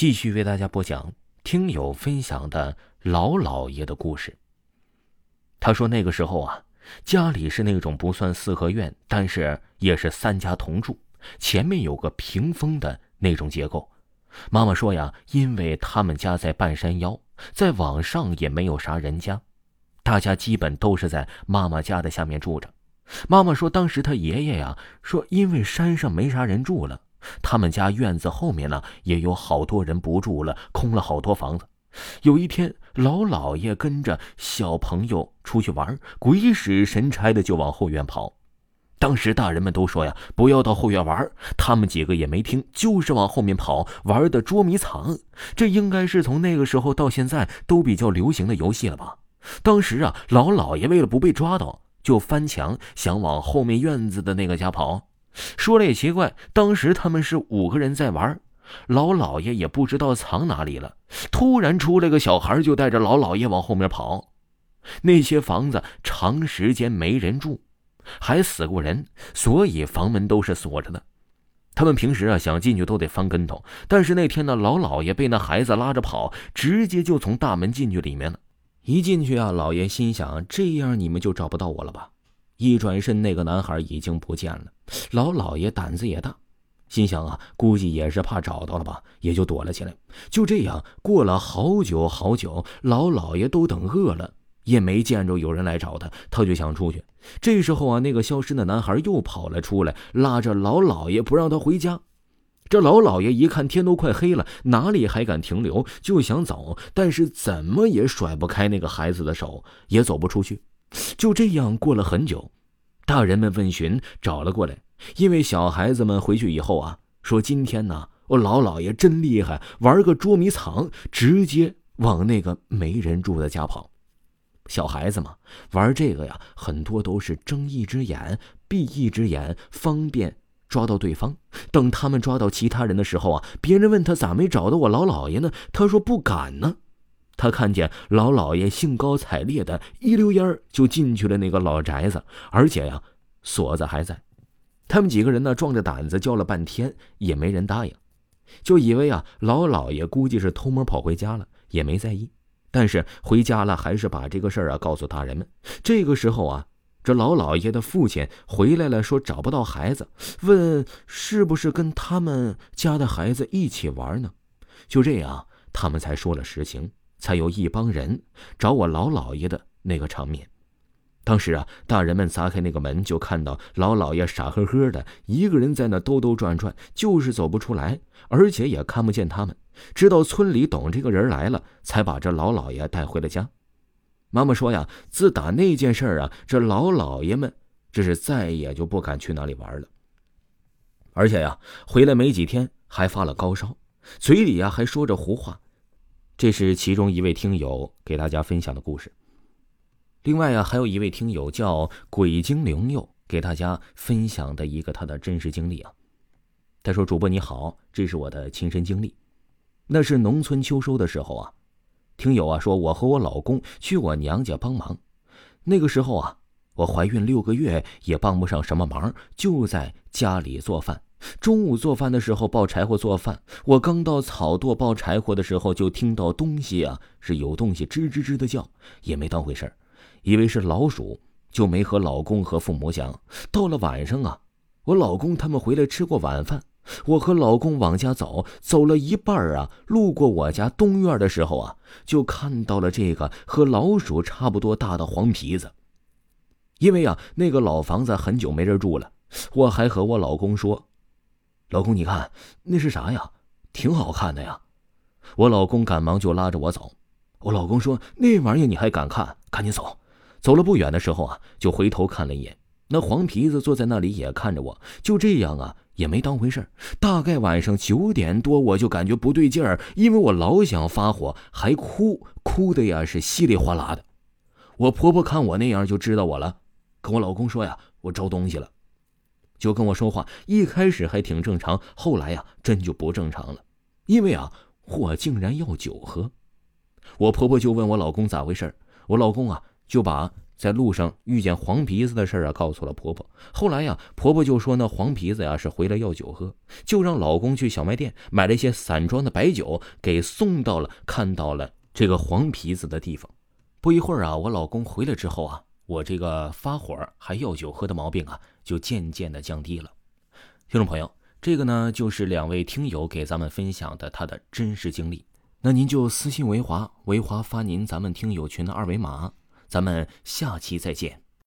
继续为大家播讲听友分享的老老爷的故事。他说那个时候啊，家里是那种不算四合院，但是也是三家同住，前面有个屏风的那种结构。妈妈说呀，因为他们家在半山腰，在往上也没有啥人家，大家基本都是在妈妈家的下面住着。妈妈说，当时他爷爷呀说，因为山上没啥人住了。他们家院子后面呢，也有好多人不住了，空了好多房子。有一天，老老爷跟着小朋友出去玩，鬼使神差的就往后院跑。当时大人们都说呀，不要到后院玩。他们几个也没听，就是往后面跑，玩的捉迷藏。这应该是从那个时候到现在都比较流行的游戏了吧？当时啊，老老爷为了不被抓到，就翻墙想往后面院子的那个家跑。说了也奇怪，当时他们是五个人在玩，老老爷也不知道藏哪里了。突然出来个小孩，就带着老老爷往后面跑。那些房子长时间没人住，还死过人，所以房门都是锁着的。他们平时啊想进去都得翻跟头，但是那天呢，老老爷被那孩子拉着跑，直接就从大门进去里面了。一进去啊，老爷心想：这样你们就找不到我了吧？一转身，那个男孩已经不见了。老老爷胆子也大，心想啊，估计也是怕找到了吧，也就躲了起来。就这样过了好久好久，老老爷都等饿了，也没见着有人来找他，他就想出去。这时候啊，那个消失的男孩又跑了出来，拉着老老爷不让他回家。这老老爷一看天都快黑了，哪里还敢停留，就想走，但是怎么也甩不开那个孩子的手，也走不出去。就这样过了很久，大人们问询找了过来，因为小孩子们回去以后啊，说今天呢，我老老爷真厉害，玩个捉迷藏，直接往那个没人住的家跑。小孩子嘛，玩这个呀，很多都是睁一只眼闭一只眼，方便抓到对方。等他们抓到其他人的时候啊，别人问他咋没找到我老老爷呢？他说不敢呢。他看见老老爷兴高采烈的一溜烟儿就进去了那个老宅子，而且呀，锁子还在。他们几个人呢，壮着胆子叫了半天，也没人答应，就以为啊，老老爷估计是偷摸跑回家了，也没在意。但是回家了，还是把这个事儿啊告诉大人们。这个时候啊，这老老爷的父亲回来了，说找不到孩子，问是不是跟他们家的孩子一起玩呢？就这样，他们才说了实情。才有一帮人找我老老爷的那个场面。当时啊，大人们砸开那个门，就看到老老爷傻呵呵的一个人在那兜兜转转，就是走不出来，而且也看不见他们。直到村里懂这个人来了，才把这老老爷带回了家。妈妈说呀，自打那件事啊，这老老爷们这是再也就不敢去那里玩了。而且呀，回来没几天还发了高烧，嘴里呀还说着胡话。这是其中一位听友给大家分享的故事。另外啊，还有一位听友叫鬼精灵佑，给大家分享的一个他的真实经历啊。他说：“主播你好，这是我的亲身经历。那是农村秋收的时候啊，听友啊说，我和我老公去我娘家帮忙。那个时候啊，我怀孕六个月，也帮不上什么忙，就在家里做饭。”中午做饭的时候抱柴火做饭，我刚到草垛抱柴火的时候，就听到东西啊是有东西吱吱吱的叫，也没当回事儿以为是老鼠，就没和老公和父母讲。到了晚上啊，我老公他们回来吃过晚饭，我和老公往家走，走了一半啊，路过我家东院的时候啊，就看到了这个和老鼠差不多大的黄皮子。因为啊，那个老房子很久没人住了，我还和我老公说。老公，你看那是啥呀？挺好看的呀！我老公赶忙就拉着我走。我老公说：“那玩意儿你还敢看？赶紧走！”走了不远的时候啊，就回头看了一眼，那黄皮子坐在那里也看着我。就这样啊，也没当回事大概晚上九点多，我就感觉不对劲儿，因为我老想发火，还哭，哭的呀是稀里哗啦的。我婆婆看我那样就知道我了，跟我老公说呀：“我招东西了。”就跟我说话，一开始还挺正常，后来呀，真就不正常了。因为啊，我竟然要酒喝。我婆婆就问我老公咋回事我老公啊就把在路上遇见黄皮子的事啊，告诉了婆婆。后来呀，婆婆就说那黄皮子呀是回来要酒喝，就让老公去小卖店买了一些散装的白酒，给送到了看到了这个黄皮子的地方。不一会儿啊，我老公回来之后啊，我这个发火还要酒喝的毛病啊，就渐渐的降低了。听众朋友，这个呢就是两位听友给咱们分享的他的真实经历。那您就私信维华，维华发您咱们听友群的二维码，咱们下期再见。